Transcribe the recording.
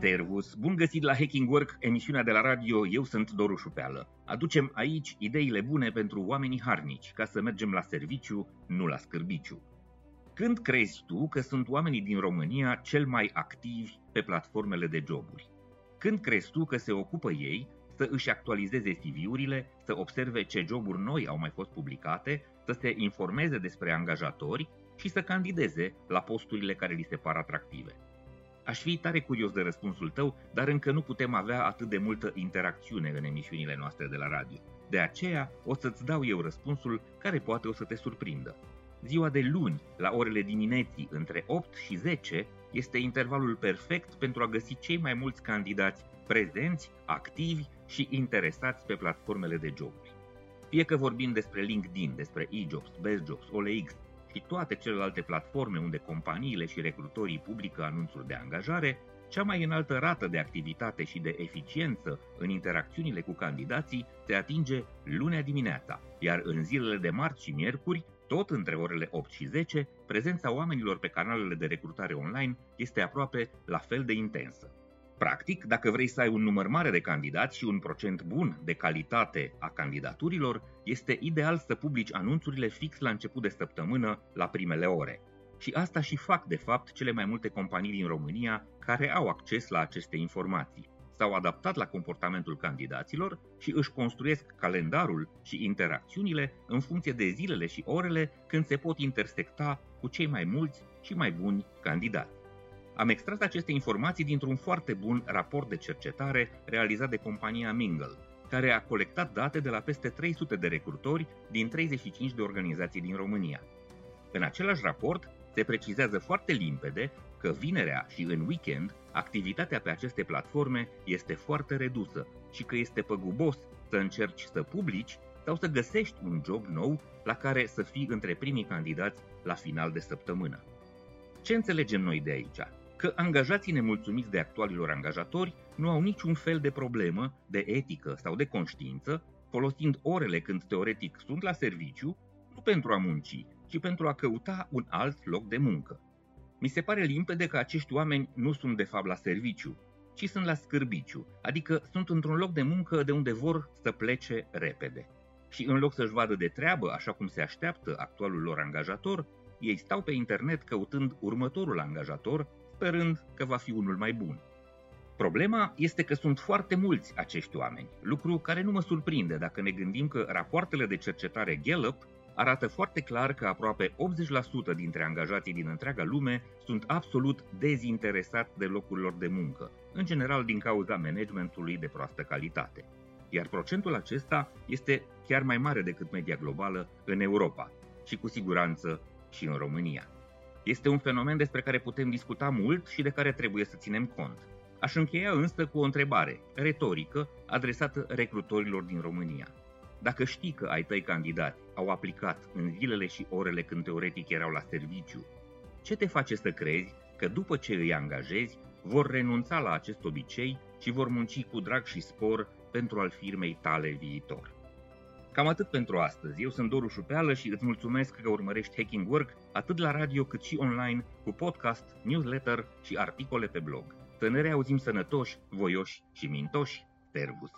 Servus! Bun găsit la Hacking Work, emisiunea de la radio, eu sunt Doru Șupeală. Aducem aici ideile bune pentru oamenii harnici, ca să mergem la serviciu, nu la scârbiciu. Când crezi tu că sunt oamenii din România cel mai activi pe platformele de joburi? Când crezi tu că se ocupă ei să își actualizeze CV-urile, să observe ce joburi noi au mai fost publicate, să se informeze despre angajatori și să candideze la posturile care li se par atractive? Aș fi tare curios de răspunsul tău, dar încă nu putem avea atât de multă interacțiune în emisiunile noastre de la radio. De aceea o să-ți dau eu răspunsul care poate o să te surprindă. Ziua de luni, la orele dimineții, între 8 și 10, este intervalul perfect pentru a găsi cei mai mulți candidați prezenți, activi și interesați pe platformele de joburi. Fie că vorbim despre LinkedIn, despre eJobs, BestJobs, OLX și toate celelalte platforme unde companiile și recrutorii publică anunțuri de angajare, cea mai înaltă rată de activitate și de eficiență în interacțiunile cu candidații se atinge lunea dimineața, iar în zilele de marți și miercuri, tot între orele 8 și 10, prezența oamenilor pe canalele de recrutare online este aproape la fel de intensă. Practic, dacă vrei să ai un număr mare de candidați și un procent bun de calitate a candidaturilor, este ideal să publici anunțurile fix la început de săptămână, la primele ore. Și asta și fac, de fapt, cele mai multe companii din România care au acces la aceste informații. S-au adaptat la comportamentul candidaților și își construiesc calendarul și interacțiunile în funcție de zilele și orele când se pot intersecta cu cei mai mulți și mai buni candidați. Am extras aceste informații dintr-un foarte bun raport de cercetare realizat de compania Mingle, care a colectat date de la peste 300 de recrutori din 35 de organizații din România. În același raport se precizează foarte limpede că vinerea și în weekend activitatea pe aceste platforme este foarte redusă și că este păgubos să încerci să publici sau să găsești un job nou la care să fii între primii candidați la final de săptămână. Ce înțelegem noi de aici? Că angajații nemulțumiți de actualilor angajatori nu au niciun fel de problemă de etică sau de conștiință, folosind orele când teoretic sunt la serviciu, nu pentru a munci, ci pentru a căuta un alt loc de muncă. Mi se pare limpede că acești oameni nu sunt de fapt la serviciu, ci sunt la scârbiciu, adică sunt într-un loc de muncă de unde vor să plece repede. Și în loc să-și vadă de treabă, așa cum se așteaptă actualul lor angajator, ei stau pe internet căutând următorul angajator sperând că va fi unul mai bun. Problema este că sunt foarte mulți acești oameni, lucru care nu mă surprinde dacă ne gândim că rapoartele de cercetare Gallup arată foarte clar că aproape 80% dintre angajații din întreaga lume sunt absolut dezinteresați de locurilor de muncă, în general din cauza managementului de proastă calitate. Iar procentul acesta este chiar mai mare decât media globală în Europa și cu siguranță și în România. Este un fenomen despre care putem discuta mult și de care trebuie să ținem cont. Aș încheia însă cu o întrebare, retorică, adresată recrutorilor din România. Dacă știi că ai tăi candidați au aplicat în zilele și orele când teoretic erau la serviciu, ce te face să crezi că după ce îi angajezi, vor renunța la acest obicei și vor munci cu drag și spor pentru al firmei tale viitor? Cam atât pentru astăzi. Eu sunt Doru Șupeală și îți mulțumesc că urmărești Hacking Work atât la radio cât și online cu podcast, newsletter și articole pe blog. Să ne reauzim sănătoși, voioși și mintoși. Servus!